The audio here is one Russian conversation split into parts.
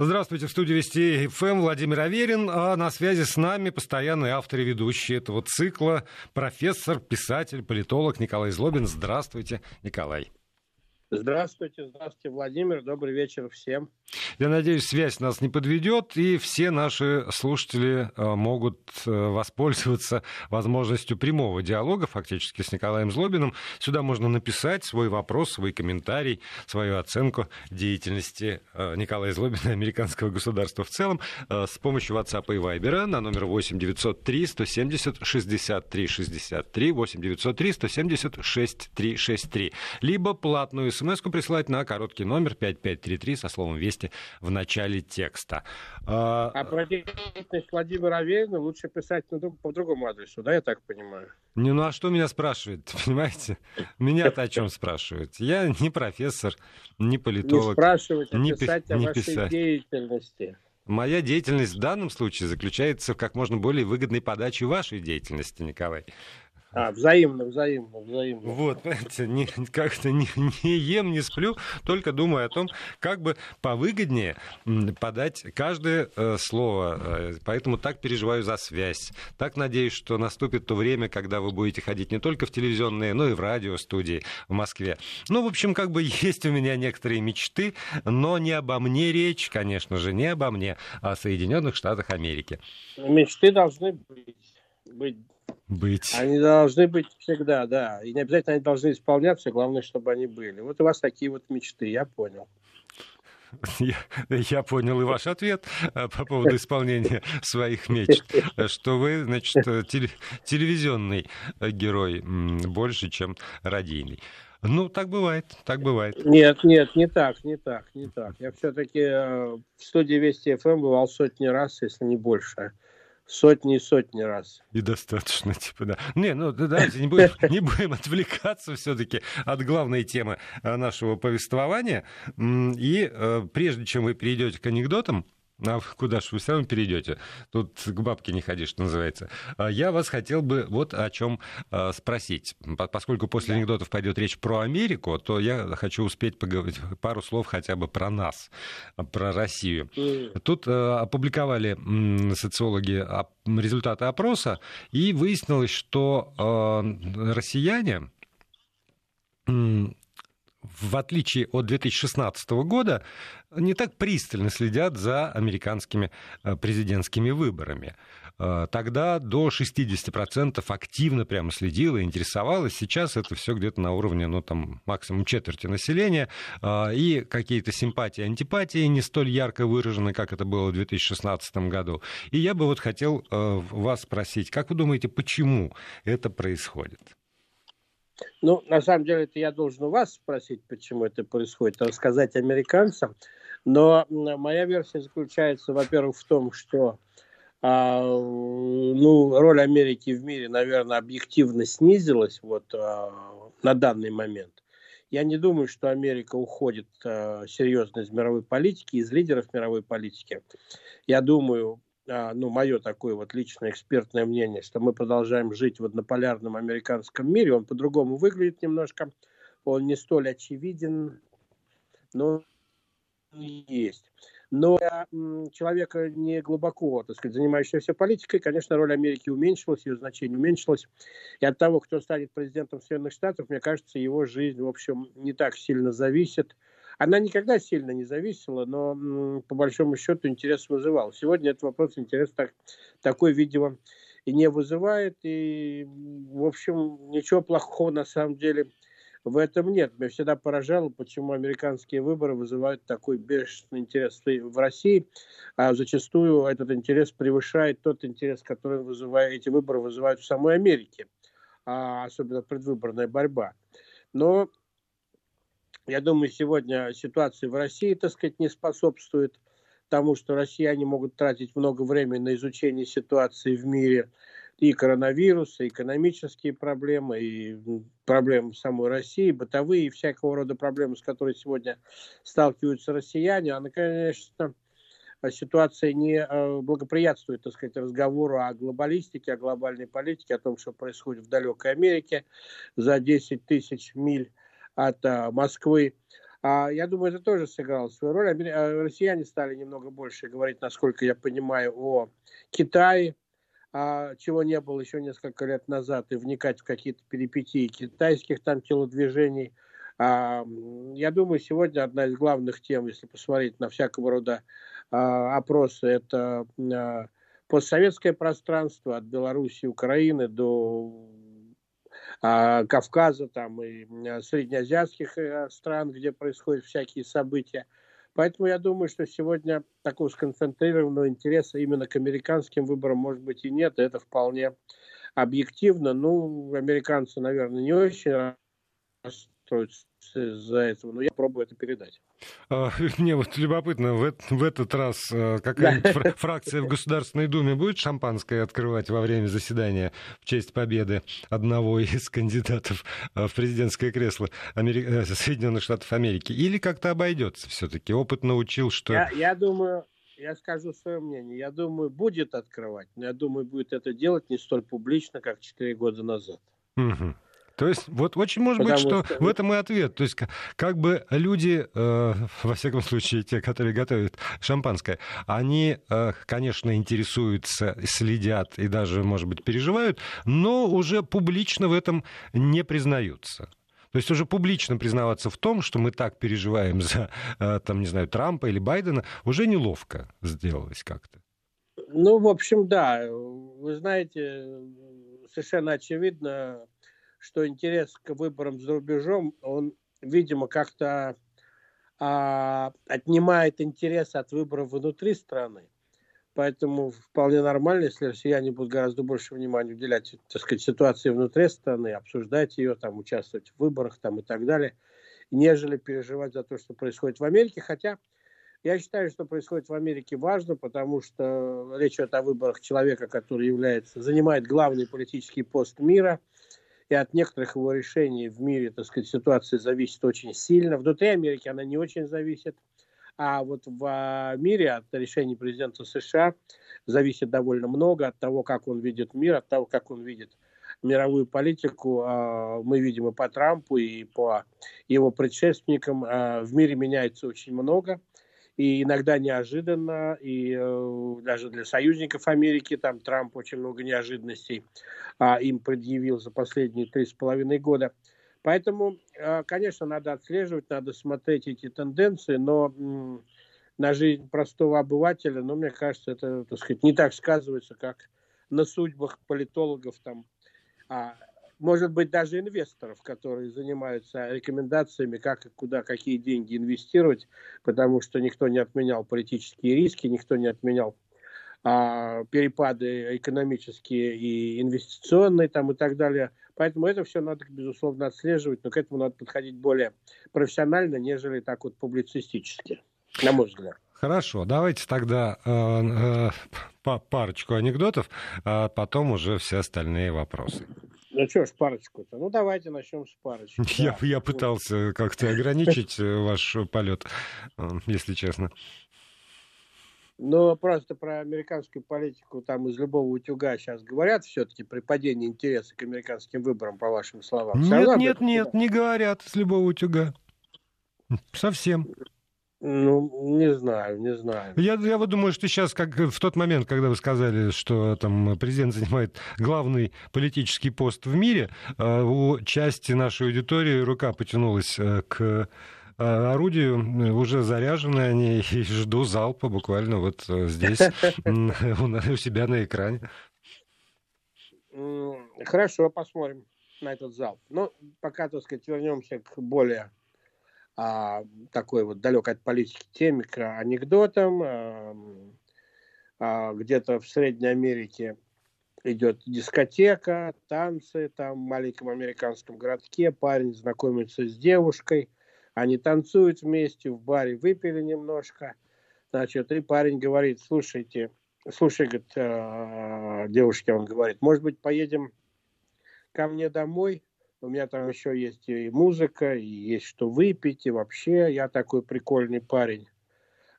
Здравствуйте, в студии Вести ФМ Владимир Аверин, а на связи с нами постоянный автор и ведущий этого цикла, профессор, писатель, политолог Николай Злобин. Здравствуйте, Николай. Здравствуйте, здравствуйте, Владимир. Добрый вечер всем. Я надеюсь, связь нас не подведет, и все наши слушатели э, могут э, воспользоваться возможностью прямого диалога фактически с Николаем Злобиным. Сюда можно написать свой вопрос, свой комментарий, свою оценку деятельности э, Николая Злобина американского государства в целом с помощью WhatsApp и Viber на номер 8 903 170 63 63 8 903 170 6363 либо платную смс-ку присылать на короткий номер 5533 со словом «Вести» в начале текста. А, а про деятельность Владимира Аверина лучше писать по другому адресу, да, я так понимаю? Не, ну а что меня спрашивает, понимаете? Меня-то о чем спрашивают? Я не профессор, не политолог. Не спрашивать, а не писать пи- о вашей писать. деятельности. Моя деятельность в данном случае заключается в как можно более выгодной подаче вашей деятельности, Николай. А, взаимно, взаимно, взаимно. Вот, понимаете, не, как-то не, не ем, не сплю, только думаю о том, как бы повыгоднее подать каждое э, слово. Э, поэтому так переживаю за связь. Так надеюсь, что наступит то время, когда вы будете ходить не только в телевизионные, но и в радиостудии в Москве. Ну, в общем, как бы есть у меня некоторые мечты, но не обо мне речь, конечно же, не обо мне, а о Соединенных Штатах Америки. Мечты должны быть, быть быть. Они должны быть всегда, да. И не обязательно они должны исполняться, главное, чтобы они были. Вот у вас такие вот мечты, я понял. Я, я понял и ваш ответ э, по поводу исполнения своих мечт, что вы, значит, теле, телевизионный герой больше, чем радийный. Ну, так бывает, так бывает. Нет, нет, не так, не так, не так. Я все-таки э, в студии Вести ФМ бывал сотни раз, если не больше сотни и сотни раз. И достаточно, типа, да. Не, ну давайте не будем, не будем отвлекаться все-таки от главной темы э, нашего повествования. И э, прежде чем вы перейдете к анекдотам, а куда же вы все равно перейдете? Тут к бабке не ходи, что называется. А я вас хотел бы вот о чем а, спросить. Поскольку после анекдотов пойдет речь про Америку, то я хочу успеть поговорить пару слов хотя бы про нас, про Россию. Тут а, опубликовали социологи результаты опроса, и выяснилось, что россияне в отличие от 2016 года, не так пристально следят за американскими э, президентскими выборами. Э, тогда до 60% активно прямо следило, интересовалось. Сейчас это все где-то на уровне, ну, там, максимум четверти населения. Э, и какие-то симпатии, антипатии не столь ярко выражены, как это было в 2016 году. И я бы вот хотел вас спросить, как вы думаете, почему это происходит? Ну, на самом деле, это я должен у вас спросить, почему это происходит, рассказать американцам. Но моя версия заключается, во-первых, в том, что а, ну, роль Америки в мире, наверное, объективно снизилась вот, а, на данный момент. Я не думаю, что Америка уходит а, серьезно из мировой политики, из лидеров мировой политики. Я думаю, ну, мое такое вот личное экспертное мнение, что мы продолжаем жить в однополярном американском мире. Он по-другому выглядит немножко, он не столь очевиден, но есть. Но для человека не глубоко, так сказать, занимающегося политикой, конечно, роль Америки уменьшилась, ее значение уменьшилось. И от того, кто станет президентом Соединенных Штатов, мне кажется, его жизнь, в общем, не так сильно зависит она никогда сильно не зависела, но по большому счету интерес вызывал. Сегодня этот вопрос интерес так, такой, видимо, и не вызывает. И, в общем, ничего плохого на самом деле в этом нет. Меня всегда поражало, почему американские выборы вызывают такой бешеный интерес в России, а зачастую этот интерес превышает тот интерес, который вызывает, эти выборы вызывают в самой Америке, а особенно предвыборная борьба. Но я думаю, сегодня ситуация в России, так сказать, не способствует тому, что россияне могут тратить много времени на изучение ситуации в мире и коронавируса, и экономические проблемы, и проблемы самой России, бытовые, и всякого рода проблемы, с которыми сегодня сталкиваются россияне. Она, конечно, ситуация не э, благоприятствует, так сказать, разговору о глобалистике, о глобальной политике, о том, что происходит в далекой Америке за 10 тысяч миль от а, Москвы. А, я думаю, это тоже сыграло свою роль. А, россияне стали немного больше говорить, насколько я понимаю, о Китае, а, чего не было еще несколько лет назад, и вникать в какие-то перипетии китайских там телодвижений. А, я думаю, сегодня одна из главных тем, если посмотреть на всякого рода опросы, это а, постсоветское пространство от Беларуси, Украины до Кавказа там, и среднеазиатских э, стран, где происходят всякие события. Поэтому я думаю, что сегодня такого сконцентрированного интереса именно к американским выборам, может быть, и нет. Это вполне объективно. Ну, американцы, наверное, не очень расстроятся из-за этого, но я пробую это передать. А, мне вот любопытно, в, в этот раз э, какая-нибудь фракция в Государственной Думе будет шампанское открывать во время заседания в честь победы одного из кандидатов э, в президентское кресло Амери... Э, Соединенных Штатов Америки? Или как-то обойдется все-таки? Опыт научил, что... Я, я думаю, я скажу свое мнение. Я думаю, будет открывать, но я думаю, будет это делать не столь публично, как четыре года назад. Угу. То есть вот очень может Потому быть, что, что в этом и ответ. То есть как бы люди, э, во всяком случае те, которые готовят шампанское, они, э, конечно, интересуются, следят и даже, может быть, переживают, но уже публично в этом не признаются. То есть уже публично признаваться в том, что мы так переживаем за, э, там, не знаю, Трампа или Байдена, уже неловко сделалось как-то. Ну, в общем, да. Вы знаете, совершенно очевидно, что интерес к выборам за рубежом, он, видимо, как-то а, отнимает интерес от выборов внутри страны. Поэтому вполне нормально, если россияне будут гораздо больше внимания уделять, так сказать, ситуации внутри страны, обсуждать ее, там, участвовать в выборах там, и так далее, нежели переживать за то, что происходит в Америке. Хотя я считаю, что происходит в Америке важно, потому что речь идет о выборах человека, который является, занимает главный политический пост мира – и от некоторых его решений в мире, так сказать, ситуация зависит очень сильно. Внутри Америки она не очень зависит, а вот в мире от решений президента США зависит довольно много от того, как он видит мир, от того, как он видит мировую политику. А, мы видим и по Трампу, и по его предшественникам. А, в мире меняется очень много и иногда неожиданно, и э, даже для союзников Америки, там Трамп очень много неожиданностей а, им предъявил за последние три с половиной года. Поэтому, э, конечно, надо отслеживать, надо смотреть эти тенденции, но м, на жизнь простого обывателя, ну, мне кажется, это, так сказать, не так сказывается, как на судьбах политологов там, а, может быть, даже инвесторов, которые занимаются рекомендациями, как и куда, какие деньги инвестировать, потому что никто не отменял политические риски, никто не отменял а, перепады экономические и инвестиционные там и так далее. Поэтому это все надо, безусловно, отслеживать, но к этому надо подходить более профессионально, нежели так вот публицистически, на мой взгляд. Хорошо, давайте тогда э, э, парочку анекдотов, а потом уже все остальные вопросы. Ну что ж, парочку-то. Ну давайте начнем с парочки. Я, да. я пытался как-то ограничить э, ваш полет, э, если честно. Но просто про американскую политику там из любого утюга сейчас говорят все-таки при падении интереса к американским выборам, по вашим словам. Нет, нет, нет, не говорят с любого утюга. Совсем. Ну, не знаю, не знаю. Я, я вот думаю, что сейчас, как в тот момент, когда вы сказали, что там президент занимает главный политический пост в мире, э, у части нашей аудитории рука потянулась э, к э, орудию, уже заряжены они, и жду залпа буквально вот здесь, у себя на экране. Хорошо, посмотрим на этот залп. Но ну, пока, так сказать, вернемся к более а, такой вот далек от политики теме к анекдотам. А, а, где-то в Средней Америке идет дискотека, танцы, там в маленьком американском городке парень знакомится с девушкой, они танцуют вместе, в баре выпили немножко, значит, и парень говорит, слушайте, слушай, говорит, э, девушке он говорит, может быть, поедем ко мне домой, у меня там еще есть и музыка, и есть что выпить, и вообще я такой прикольный парень.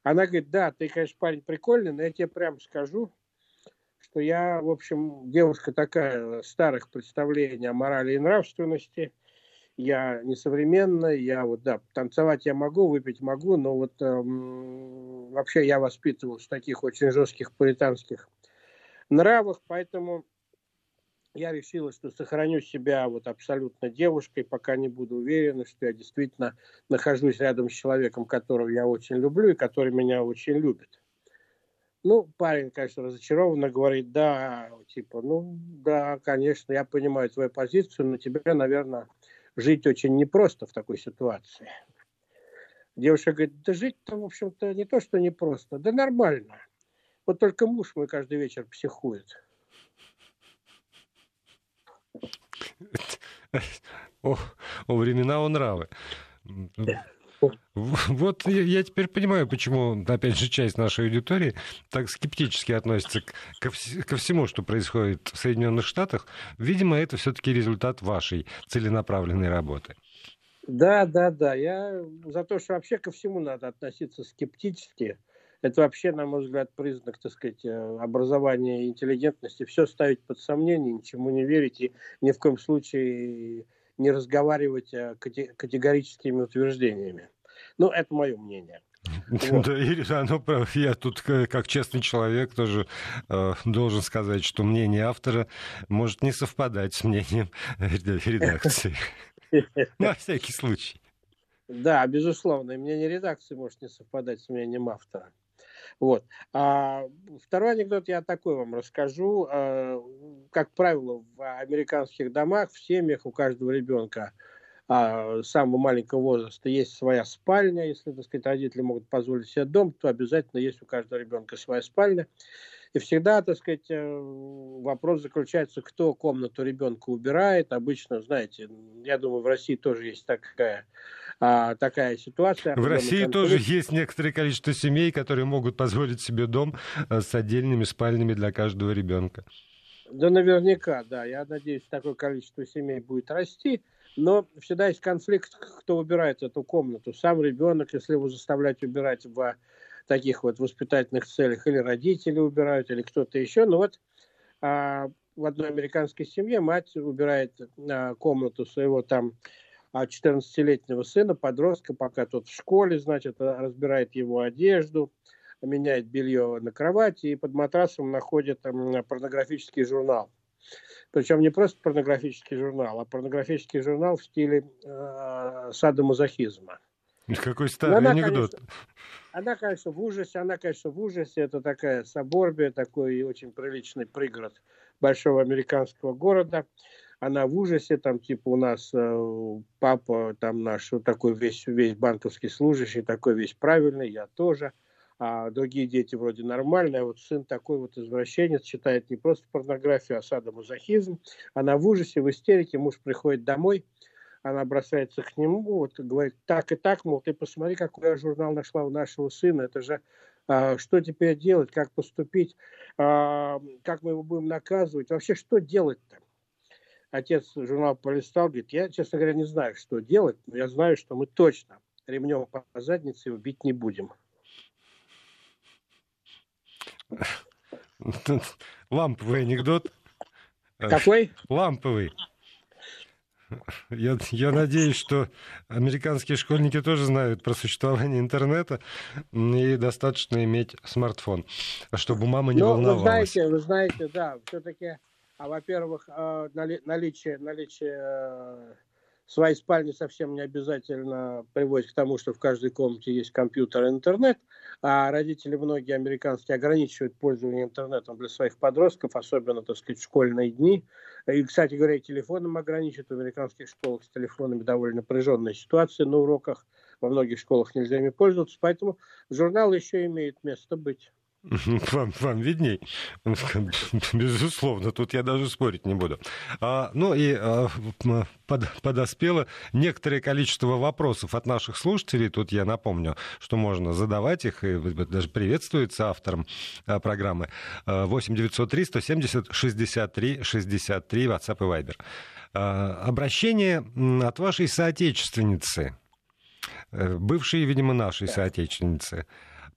Она говорит, да, ты, конечно, парень прикольный, но я тебе прям скажу, что я, в общем, девушка такая старых представлений о морали и нравственности, я несовременный, я вот, да, танцевать я могу, выпить могу, но вот эм, вообще я воспитывался в таких очень жестких пуританских нравах, поэтому я решила, что сохраню себя вот абсолютно девушкой, пока не буду уверена, что я действительно нахожусь рядом с человеком, которого я очень люблю и который меня очень любит. Ну, парень, конечно, разочарованно говорит, да, типа, ну, да, конечно, я понимаю твою позицию, но тебе, наверное, жить очень непросто в такой ситуации. Девушка говорит, да жить-то, в общем-то, не то, что непросто, да нормально. Вот только муж мой каждый вечер психует. О, о времена он нравы. Вот я теперь понимаю, почему, опять же, часть нашей аудитории так скептически относится ко, ко всему, что происходит в Соединенных Штатах. Видимо, это все-таки результат вашей целенаправленной работы. Да, да, да. Я за то, что вообще ко всему надо относиться скептически. Это вообще, на мой взгляд, признак, так сказать, э, образования и интеллигентности. Все ставить под сомнение, ничему не верить и ни в коем случае не разговаривать э, категорическими утверждениями. Ну, это мое мнение. Вот. Да, оно, я тут как честный человек тоже э, должен сказать, что мнение автора может не совпадать с мнением редакции. На всякий случай. Да, безусловно, и мнение редакции может не совпадать с мнением автора. Вот. А второй анекдот я такой вам расскажу. А, как правило, в американских домах, в семьях у каждого ребенка а, самого маленького возраста есть своя спальня. Если, так сказать, родители могут позволить себе дом, то обязательно есть у каждого ребенка своя спальня. И всегда, так сказать, э, вопрос заключается, кто комнату ребенка убирает. Обычно, знаете, я думаю, в России тоже есть такая а, такая ситуация. В России тоже есть некоторое количество семей, которые могут позволить себе дом э, с отдельными спальнями для каждого ребенка. Да, наверняка, да. Я надеюсь, такое количество семей будет расти. Но всегда есть конфликт, кто убирает эту комнату. Сам ребенок, если его заставлять убирать в таких вот воспитательных целях, или родители убирают, или кто-то еще. Но вот а, в одной американской семье мать убирает а, комнату своего там 14-летнего сына, подростка, пока тот в школе, значит, разбирает его одежду, меняет белье на кровати и под матрасом находит там, порнографический журнал. Причем не просто порнографический журнал, а порнографический журнал в стиле э, садомазохизма. Какой старый она, анекдот. Конечно, она, конечно, в ужасе, она, конечно, в ужасе. Это такая Соборбия, такой очень приличный пригород большого американского города. Она в ужасе, там, типа, у нас э, папа, там, наш такой весь, весь банковский служащий, такой весь правильный, я тоже, а другие дети вроде нормальные, а вот сын такой вот извращенец, читает не просто порнографию, а садомазохизм, она в ужасе, в истерике, муж приходит домой, она бросается к нему, вот говорит, так и так, мол, ты посмотри, какой я журнал нашла у нашего сына, это же а, что теперь делать, как поступить, а, как мы его будем наказывать, вообще что делать-то? отец журнал полистал, говорит, я, честно говоря, не знаю, что делать, но я знаю, что мы точно ремнем по заднице его бить не будем. Ламповый анекдот. Какой? Ламповый. Я, я надеюсь, что американские школьники тоже знают про существование интернета и достаточно иметь смартфон, чтобы мама не Но волновалась. Вы знаете, вы знаете, да, все-таки а, во-первых, а, наличие, наличие своей спальни совсем не обязательно приводит к тому, что в каждой комнате есть компьютер и интернет, а родители многие американские ограничивают пользование интернетом для своих подростков, особенно, так сказать, в школьные дни. И, кстати говоря, и телефоном ограничивают. В американских школах с телефонами довольно напряженная ситуация на уроках. Во многих школах нельзя ими пользоваться, поэтому журнал еще имеет место быть. Вам, вам видней. Безусловно, тут я даже спорить не буду. А, ну и а, под, подоспело некоторое количество вопросов от наших слушателей. Тут я напомню, что можно задавать их, и даже приветствуется автором а, программы. 8 903 170 63 63 WhatsApp и Viber. А, обращение от вашей соотечественницы, э, бывшей, видимо, нашей соотечественницы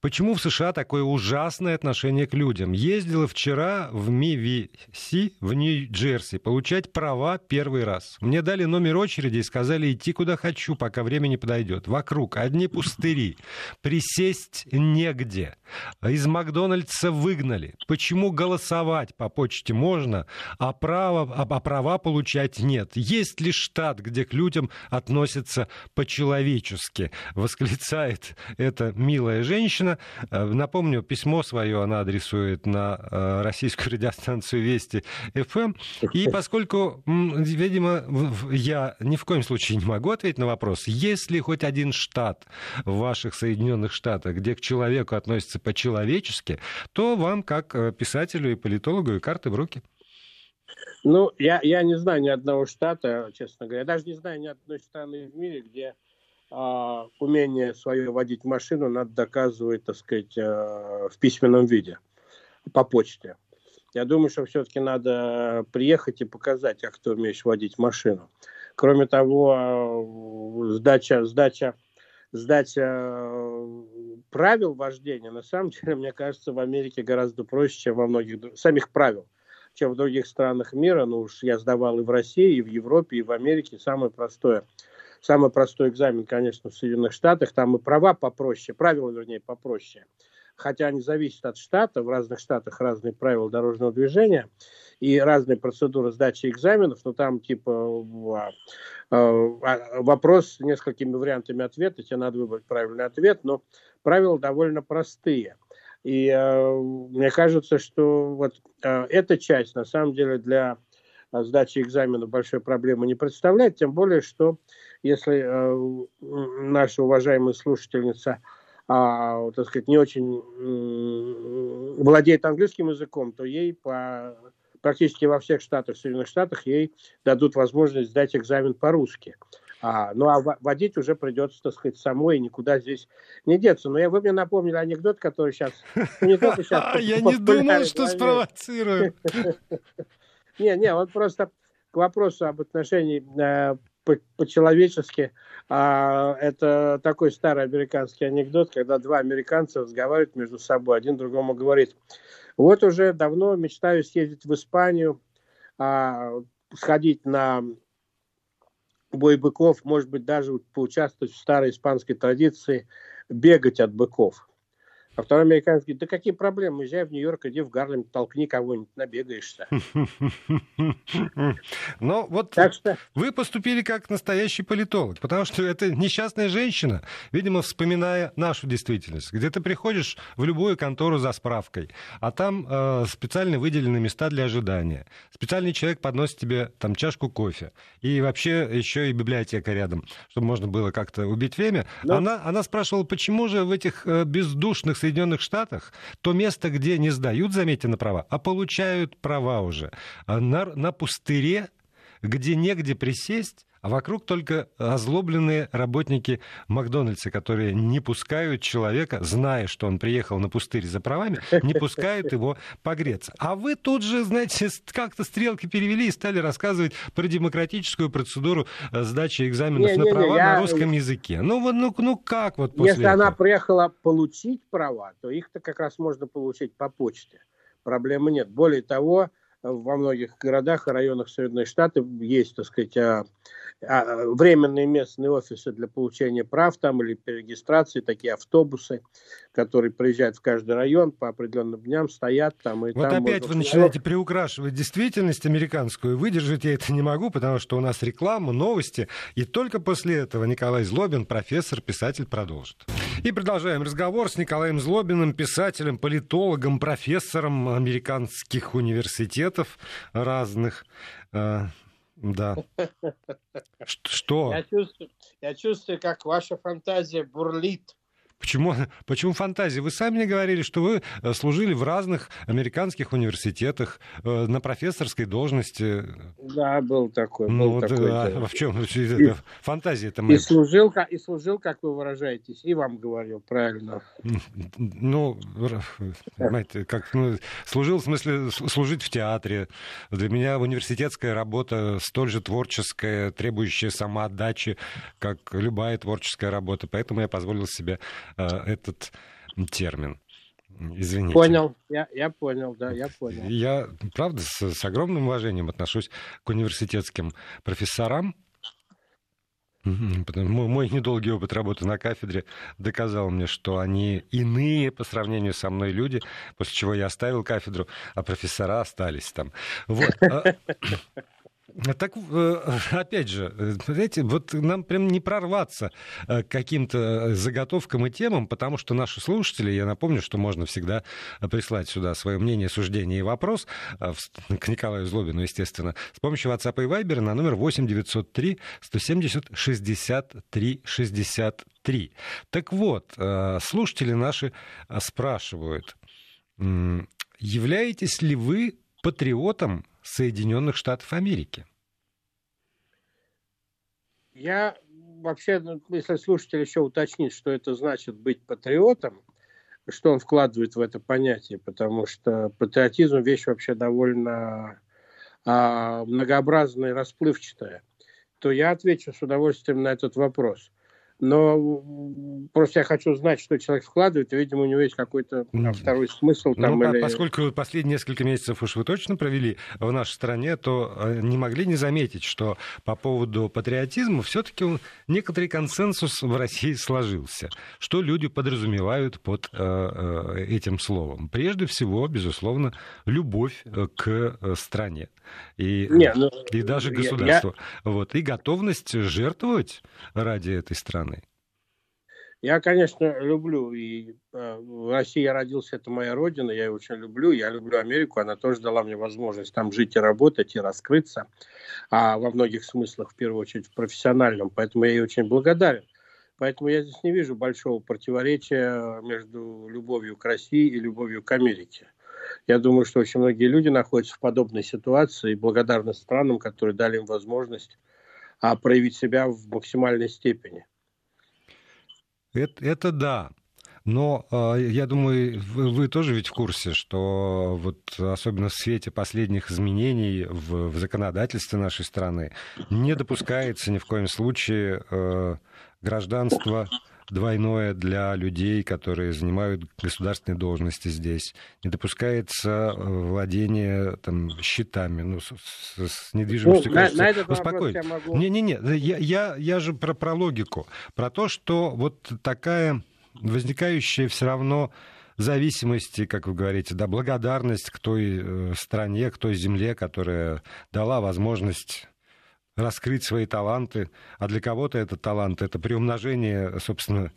Почему в США такое ужасное отношение к людям? Ездила вчера в МИВИСи в Нью-Джерси получать права первый раз. Мне дали номер очереди и сказали идти куда хочу, пока время не подойдет. Вокруг одни пустыри. Присесть негде. Из Макдональдса выгнали. Почему голосовать по почте можно, а, право, а, а права получать нет? Есть ли штат, где к людям относятся по-человечески? Восклицает эта милая женщина Путина. Э, напомню, письмо свое она адресует на э, российскую радиостанцию Вести ФМ. И поскольку, видимо, я ни в коем случае не могу ответить на вопрос, есть ли хоть один штат в ваших Соединенных Штатах, где к человеку относятся по-человечески, то вам, как э, писателю и политологу, и карты в руки. Ну, я, я не знаю ни одного штата, честно говоря. Я даже не знаю ни одной страны в мире, где а, умение свое водить машину надо доказывать, так сказать, а, в письменном виде, по почте. Я думаю, что все-таки надо приехать и показать, как ты умеешь водить машину. Кроме того, а, сдача, сдача, сдача правил вождения, на самом деле, мне кажется, в Америке гораздо проще, чем во многих самих правил, чем в других странах мира. Ну уж я сдавал и в России, и в Европе, и в Америке. Самое простое – Самый простой экзамен, конечно, в Соединенных Штатах. Там и права попроще, правила, вернее, попроще. Хотя они зависят от штата. В разных штатах разные правила дорожного движения и разные процедуры сдачи экзаменов. Но там типа а, а, вопрос с несколькими вариантами ответа. Тебе надо выбрать правильный ответ. Но правила довольно простые. И э, мне кажется, что вот э, эта часть на самом деле для сдачи экзамена большой проблемы не представляет, тем более, что если э, наша уважаемая слушательница, э, так сказать, не очень владеет английским языком, то ей по практически во всех штатах, Соединенных Штатах, ей дадут возможность сдать экзамен по-русски. А, ну, а водить уже придется, так сказать, самой, и никуда здесь не деться. Но я, вы мне напомнили анекдот, который сейчас... Я не думал, что спровоцирую. Не, не, он просто к вопросу об отношении э, по-человечески. А, это такой старый американский анекдот, когда два американца разговаривают между собой, один другому говорит, вот уже давно мечтаю съездить в Испанию, а, сходить на бой быков, может быть, даже поучаствовать в старой испанской традиции, бегать от быков. А второй американец говорит, да какие проблемы, езжай в Нью-Йорк, иди в Гарлем, толкни кого-нибудь, набегаешься. Но вот так что... вы поступили как настоящий политолог, потому что это несчастная женщина, видимо, вспоминая нашу действительность, где ты приходишь в любую контору за справкой, а там э, специально выделены места для ожидания. Специальный человек подносит тебе там чашку кофе. И вообще еще и библиотека рядом, чтобы можно было как-то убить время. Но... Она, она спрашивала, почему же в этих э, бездушных Соединенных Штатах то место, где не сдают, заметьте, на права, а получают права уже. А на, на пустыре, где негде присесть, а вокруг только озлобленные работники Макдональдса, которые не пускают человека, зная, что он приехал на пустырь за правами, не пускают его погреться. А вы тут же, знаете, как-то стрелки перевели и стали рассказывать про демократическую процедуру э, сдачи экзаменов не, на не, права не, я... на русском языке. Ну, вот, ну, ну как вот после Если этого? она приехала получить права, то их-то как раз можно получить по почте. Проблемы нет. Более того, во многих городах и районах Соединенных Штатов есть, так сказать, а, а, временные местные офисы для получения прав там или регистрации, такие автобусы, которые приезжают в каждый район по определенным дням, стоят там. И вот там опять вы начинаете приукрашивать действительность американскую. Выдержать я это не могу, потому что у нас реклама, новости. И только после этого Николай Злобин, профессор, писатель, продолжит. И продолжаем разговор с Николаем Злобиным, писателем, политологом, профессором американских университетов разных. Э, да. Что? Я чувствую, я чувствую, как ваша фантазия бурлит. Почему, почему фантазия? Вы сами мне говорили, что вы э, служили в разных американских университетах э, на профессорской должности. Да, был такой. Ну, был вот, такой а, в чем и, фантазия это и служил, и служил, как вы выражаетесь, и вам говорил правильно. Ну, понимаете, как ну, служил в смысле служить в театре. Для меня университетская работа столь же творческая, требующая самоотдачи, как любая творческая работа. Поэтому я позволил себе Э, этот термин. Извините. Понял, я, я понял, да, я понял. Я, правда, с, с огромным уважением отношусь к университетским профессорам, Потому, мой недолгий опыт работы на кафедре доказал мне, что они иные по сравнению со мной люди, после чего я оставил кафедру, а профессора остались там. Вот. Так, э, опять же, знаете, вот нам прям не прорваться э, к каким-то заготовкам и темам, потому что наши слушатели, я напомню, что можно всегда прислать сюда свое мнение, суждение и вопрос э, к Николаю Злобину, естественно, с помощью WhatsApp и Viber на номер 8 903 170 63 63. Так вот, слушатели наши спрашивают, являетесь ли вы патриотом Соединенных Штатов Америки? Я вообще, ну, если слушатель еще уточнит, что это значит быть патриотом, что он вкладывает в это понятие, потому что патриотизм вещь вообще довольно а, многообразная и расплывчатая, то я отвечу с удовольствием на этот вопрос – но просто я хочу знать, что человек вкладывает, и, видимо, у него есть какой-то второй смысл. Там, ну, или... Поскольку последние несколько месяцев уж вы точно провели в нашей стране, то э, не могли не заметить, что по поводу патриотизма все-таки некоторый консенсус в России сложился. Что люди подразумевают под э, э, этим словом? Прежде всего, безусловно, любовь к стране и, не, ну, и даже государству. Я... Вот, и готовность жертвовать ради этой страны. Я, конечно, люблю, и э, в России я родился, это моя родина, я ее очень люблю, я люблю Америку, она тоже дала мне возможность там жить и работать, и раскрыться, а во многих смыслах, в первую очередь, в профессиональном, поэтому я ей очень благодарен. Поэтому я здесь не вижу большого противоречия между любовью к России и любовью к Америке. Я думаю, что очень многие люди находятся в подобной ситуации и благодарны странам, которые дали им возможность а, проявить себя в максимальной степени. Это, это да. Но э, я думаю, вы, вы тоже ведь в курсе, что вот особенно в свете последних изменений в, в законодательстве нашей страны не допускается ни в коем случае э, гражданство двойное для людей, которые занимают государственные должности здесь. Не допускается э, владение там, счетами, ну, с, с недвижимостью. Ну, кажется, на, на этот успокоить. могу... Не-не-не, я, я, я же про, про логику, про то, что вот такая возникающая все равно зависимости, как вы говорите, да, благодарность к той э, стране, к той земле, которая дала возможность раскрыть свои таланты, а для кого-то это талант, это приумножение, собственно,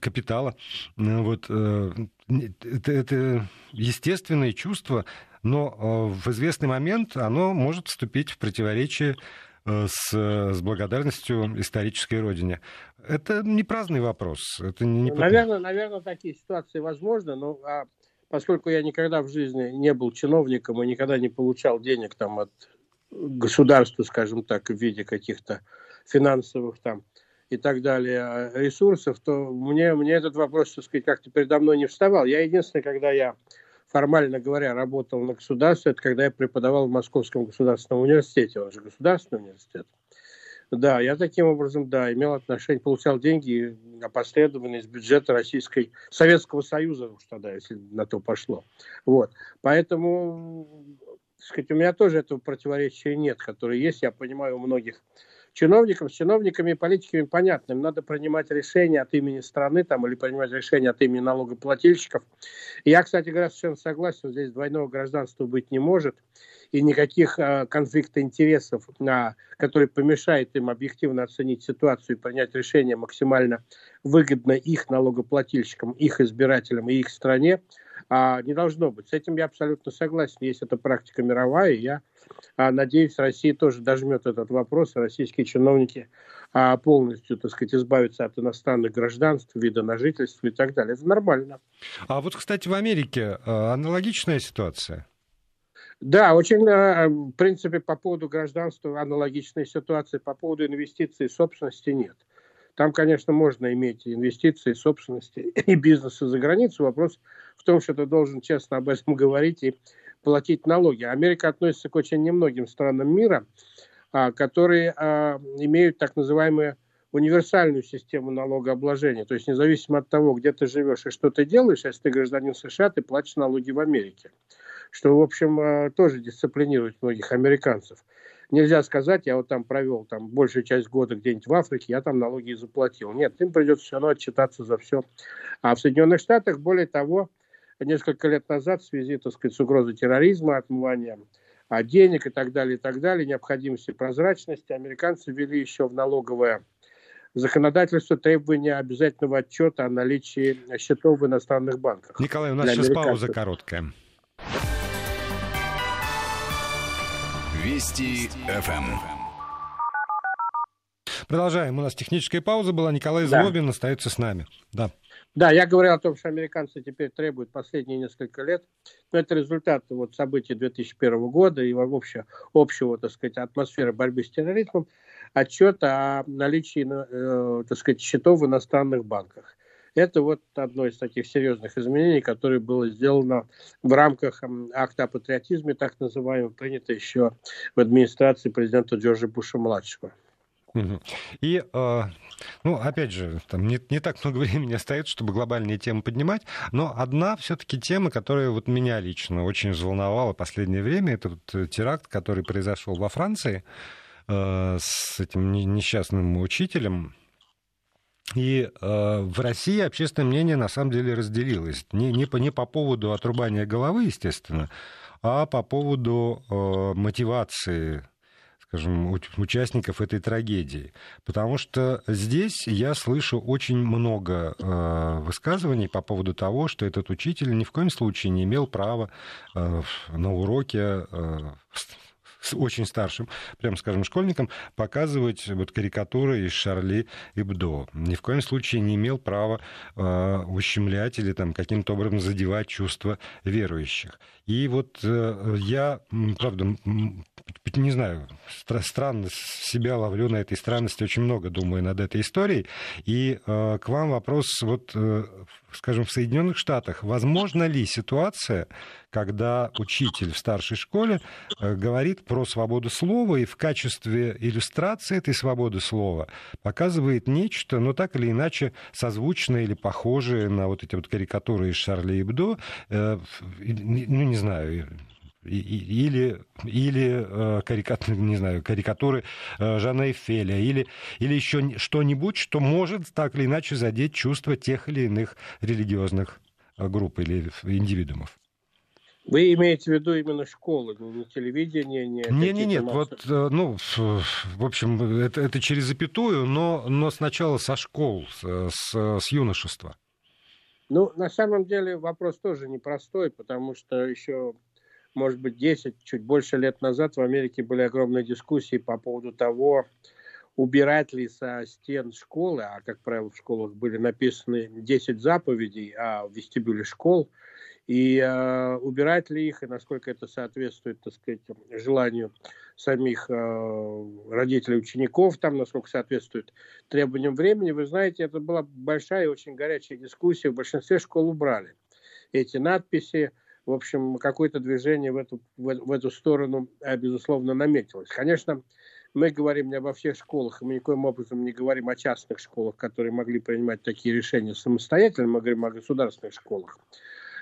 капитала. Ну вот, э, это, это естественное чувство, но э, в известный момент оно может вступить в противоречие э, с, с благодарностью исторической родине. Это не праздный вопрос. Это не... Наверное, наверное, такие ситуации возможны, но а поскольку я никогда в жизни не был чиновником и никогда не получал денег там от государству, скажем так, в виде каких-то финансовых там и так далее а, ресурсов, то мне, мне этот вопрос, так сказать, как-то передо мной не вставал. Я единственное, когда я, формально говоря, работал на государстве, это когда я преподавал в Московском государственном университете, он же государственный университет. Да, я таким образом, да, имел отношение, получал деньги опосредованно из бюджета Российской, Советского Союза уж тогда, если на то пошло. Вот. Поэтому сказать, у меня тоже этого противоречия нет, которое есть, я понимаю, у многих чиновников. С чиновниками и политиками понятно, им надо принимать решения от имени страны там, или принимать решения от имени налогоплательщиков. Я, кстати говоря, совершенно согласен, здесь двойного гражданства быть не может, и никаких э, конфликта интересов, э, который помешает им объективно оценить ситуацию и принять решение максимально выгодно их налогоплательщикам, их избирателям и их стране, а, не должно быть. С этим я абсолютно согласен. Есть эта практика мировая, и я а, надеюсь, Россия тоже дожмет этот вопрос, российские чиновники а, полностью, так сказать, избавятся от иностранных гражданств, вида на жительство и так далее. Это нормально. А вот, кстати, в Америке а, аналогичная ситуация? Да, очень, а, в принципе, по поводу гражданства аналогичная ситуация, по поводу инвестиций и собственности нет. Там, конечно, можно иметь инвестиции, собственности и бизнесы за границу. Вопрос в том, что ты должен честно об этом говорить и платить налоги. Америка относится к очень немногим странам мира, а, которые а, имеют так называемые универсальную систему налогообложения. То есть независимо от того, где ты живешь и что ты делаешь, если ты гражданин США, ты платишь налоги в Америке. Что, в общем, э, тоже дисциплинирует многих американцев. Нельзя сказать, я вот там провел там большую часть года где-нибудь в Африке, я там налоги и заплатил. Нет, им придется все равно отчитаться за все. А в Соединенных Штатах, более того, несколько лет назад в связи, так сказать, с угрозой терроризма, отмывания а денег и так далее, и так далее, необходимости прозрачности, американцы ввели еще в налоговое законодательство требования обязательного отчета о наличии счетов в иностранных банках. Николай, у нас сейчас пауза короткая. Вести ФМ. Продолжаем. У нас техническая пауза была. Николай да. Злобин остается с нами. Да. Да, я говорил о том, что американцы теперь требуют последние несколько лет. Но это результат вот, событий 2001 года и вообще общего, так сказать, атмосферы борьбы с терроризмом, отчет о наличии, э, так сказать, счетов в иностранных банках. Это вот одно из таких серьезных изменений, которое было сделано в рамках акта о патриотизме, так называемого, принято еще в администрации президента Джорджа Буша-младшего. И, э, ну, опять же, там не, не так много времени остается, чтобы глобальные темы поднимать, но одна все-таки тема, которая вот меня лично очень взволновала в последнее время, это вот э, теракт, который произошел во Франции э, с этим несчастным учителем. И э, в России общественное мнение на самом деле разделилось. Не, не, по, не по поводу отрубания головы, естественно, а по поводу э, мотивации скажем, участников этой трагедии. Потому что здесь я слышу очень много э, высказываний по поводу того, что этот учитель ни в коем случае не имел права э, на уроке э, с очень старшим, прям скажем, школьникам показывать вот карикатуры из Шарли Эбдо. Ни в коем случае не имел права э, ущемлять или там каким-то образом задевать чувства верующих. И вот э, я, правда, не знаю, странно себя ловлю на этой странности, очень много думаю над этой историей. И э, к вам вопрос, вот, э, скажем, в Соединенных Штатах, возможно ли ситуация, когда учитель в старшей школе э, говорит про свободу слова и в качестве иллюстрации этой свободы слова показывает нечто, но так или иначе созвучное или похожее на вот эти вот карикатуры из Шарли Эбдо, э, ну, не знаю, или, или э, карикатуры, не знаю, карикатуры э, Жана Эйфеля, или, или еще что-нибудь, что может так или иначе задеть чувства тех или иных религиозных э, групп или индивидуумов. Вы имеете в виду именно школы, не телевидение, не... Не, не, нет, вот, ну, в общем, это, это через запятую, но, но сначала со школ, с, с юношества. Ну, на самом деле вопрос тоже непростой, потому что еще может быть, 10, чуть больше лет назад в Америке были огромные дискуссии по поводу того, убирать ли со стен школы, а, как правило, в школах были написаны 10 заповедей о вестибюле школ, и э, убирать ли их, и насколько это соответствует, так сказать, желанию самих э, родителей учеников, там, насколько соответствует требованиям времени. Вы знаете, это была большая и очень горячая дискуссия. В большинстве школ убрали эти надписи в общем, какое-то движение в эту, в, в эту сторону, э, безусловно, наметилось. Конечно, мы говорим не обо всех школах, мы никоим образом не говорим о частных школах, которые могли принимать такие решения самостоятельно, мы говорим о государственных школах.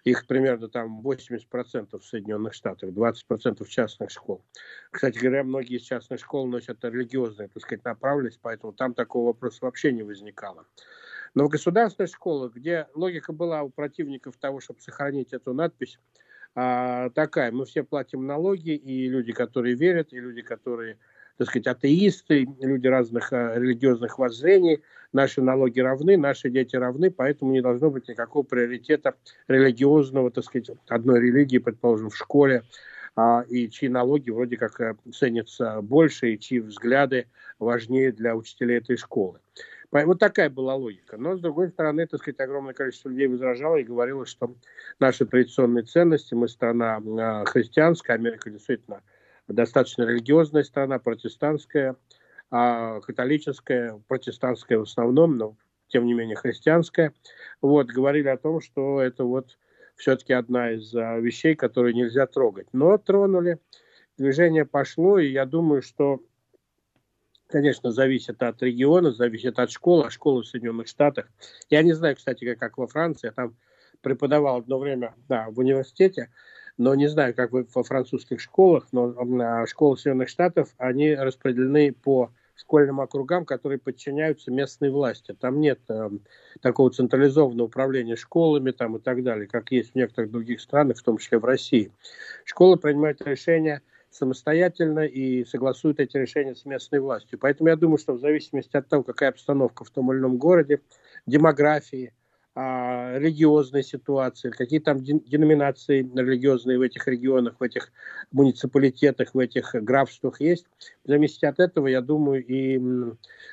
Их примерно там 80% в Соединенных Штатах, 20% частных школ. Кстати говоря, многие из частных школ носят религиозную, так сказать, направленность, поэтому там такого вопроса вообще не возникало. Но в государственных школах, где логика была у противников того, чтобы сохранить эту надпись, а, такая, мы все платим налоги, и люди, которые верят, и люди, которые, так сказать, атеисты, люди разных а, религиозных воззрений, наши налоги равны, наши дети равны, поэтому не должно быть никакого приоритета религиозного, так сказать, одной религии, предположим, в школе, а, и чьи налоги вроде как э, ценятся больше, и чьи взгляды важнее для учителей этой школы. Вот такая была логика. Но, с другой стороны, так сказать, огромное количество людей возражало и говорило, что наши традиционные ценности, мы страна а, христианская, Америка действительно достаточно религиозная страна, протестантская, а католическая, протестантская в основном, но тем не менее христианская. Вот, говорили о том, что это вот все-таки одна из а, вещей, которые нельзя трогать. Но тронули, движение пошло, и я думаю, что конечно, зависит от региона, зависит от школы, а школы в Соединенных Штатах. Я не знаю, кстати, как во Франции, я там преподавал одно время да, в университете, но не знаю, как вы во французских школах, но школы Соединенных Штатов, они распределены по школьным округам, которые подчиняются местной власти. Там нет э, такого централизованного управления школами там, и так далее, как есть в некоторых других странах, в том числе в России. Школы принимают решения самостоятельно и согласуют эти решения с местной властью. Поэтому я думаю, что в зависимости от того, какая обстановка в том или ином городе, демографии, а, религиозной ситуации, какие там деноминации религиозные в этих регионах, в этих муниципалитетах, в этих графствах есть. В зависимости от этого, я думаю, и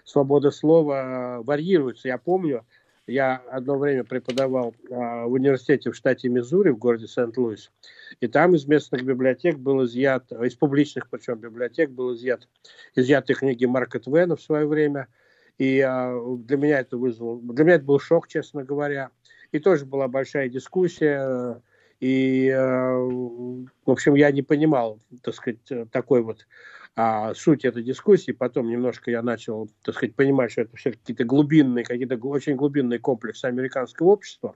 свобода слова варьируется. Я помню, я одно время преподавал а, в университете в штате Миссури, в городе Сент-Луис, и там из местных библиотек был изъят, из публичных причем библиотек был изъят, изъяты книги Марка Твена в свое время – и а, для меня это вызвало, для меня это был шок, честно говоря. И тоже была большая дискуссия. И, а, в общем, я не понимал, так сказать, такой вот а, суть этой дискуссии. Потом немножко я начал, так сказать, понимать, что это все какие-то глубинные, какие-то очень глубинные комплексы американского общества.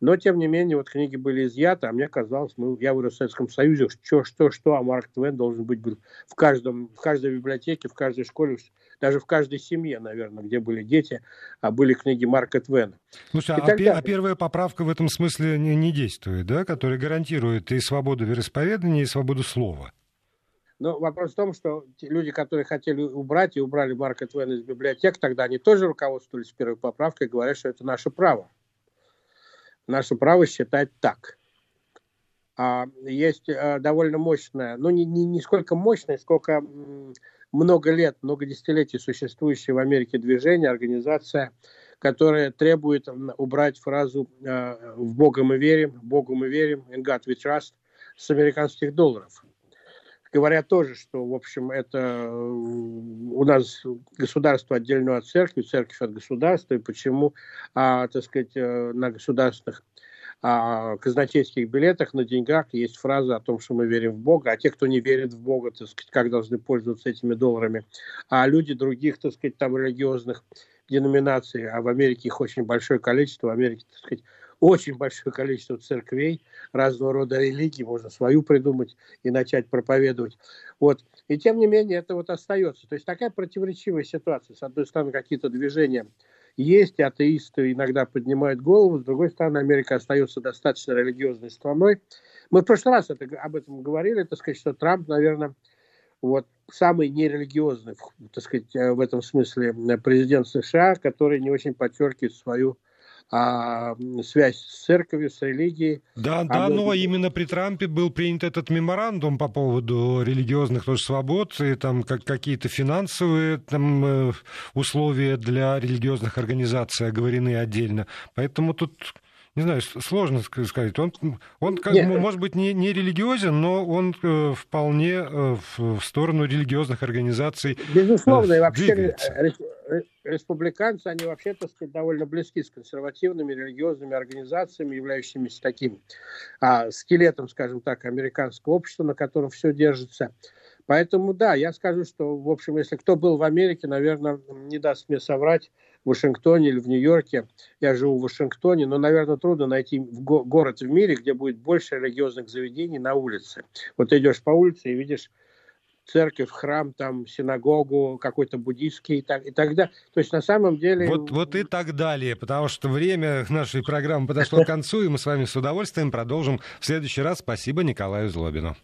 Но, тем не менее, вот книги были изъяты, а мне казалось, мы, я вырос в Советском Союзе, что, что, что, а Марк Твен должен быть в, каждом, в каждой библиотеке, в каждой школе, даже в каждой семье, наверное, где были дети, а были книги Марка Твена. Слушай, а, а, а первая поправка в этом смысле не, не действует, да, которая гарантирует и свободу вероисповедания, и свободу слова? Но вопрос в том, что люди, которые хотели убрать и убрали Марка Твена из библиотек, тогда они тоже руководствовались первой поправкой, говоря, что это наше право. Наше право считать так. А есть а, довольно мощная, ну не, не, не сколько мощная, сколько много лет, много десятилетий существующее в Америке движение, организация, которая требует убрать фразу э, «в Бога мы верим», «Богу мы верим», «In God we trust» с американских долларов. Говорят тоже, что, в общем, это э, у нас государство отдельно от церкви, церковь от государства, и почему, а, так сказать, э, на государственных а, казначейских билетах на деньгах есть фраза о том, что мы верим в Бога, а те, кто не верит в Бога, так сказать, как должны пользоваться этими долларами. А люди других, так сказать, там религиозных деноминаций, а в Америке их очень большое количество, в Америке, так сказать, очень большое количество церквей, разного рода религий, можно свою придумать и начать проповедовать. Вот. И тем не менее это вот остается. То есть такая противоречивая ситуация. С одной стороны, какие-то движения есть, атеисты иногда поднимают голову, с другой стороны, Америка остается достаточно религиозной страной. Мы в прошлый раз это, об этом говорили, так сказать, что Трамп, наверное, вот самый нерелигиозный, так сказать, э, в этом смысле президент США, который не очень подчеркивает свою а, связь с церковью, с религией. Да, да, но именно при Трампе был принят этот меморандум по поводу религиозных тоже свобод, и там как, какие-то финансовые там, э, условия для религиозных организаций оговорены отдельно. Поэтому тут не знаю, сложно сказать. Он, он как, Нет. может быть, не, не религиозен, но он э, вполне э, в, сторону религиозных организаций Безусловно, э, и вообще республиканцы, они вообще, так сказать, довольно близки с консервативными религиозными организациями, являющимися таким а, скелетом, скажем так, американского общества, на котором все держится. Поэтому, да, я скажу, что, в общем, если кто был в Америке, наверное, не даст мне соврать, в Вашингтоне или в Нью-Йорке. Я живу в Вашингтоне, но, наверное, трудно найти го- город в мире, где будет больше религиозных заведений на улице. Вот идешь по улице и видишь церковь, храм, там, синагогу, какой-то буддийский и так, и так далее. То есть на самом деле... Вот, вот и так далее, потому что время нашей программы подошло к концу, и мы с вами с удовольствием продолжим в следующий раз. Спасибо Николаю Злобину.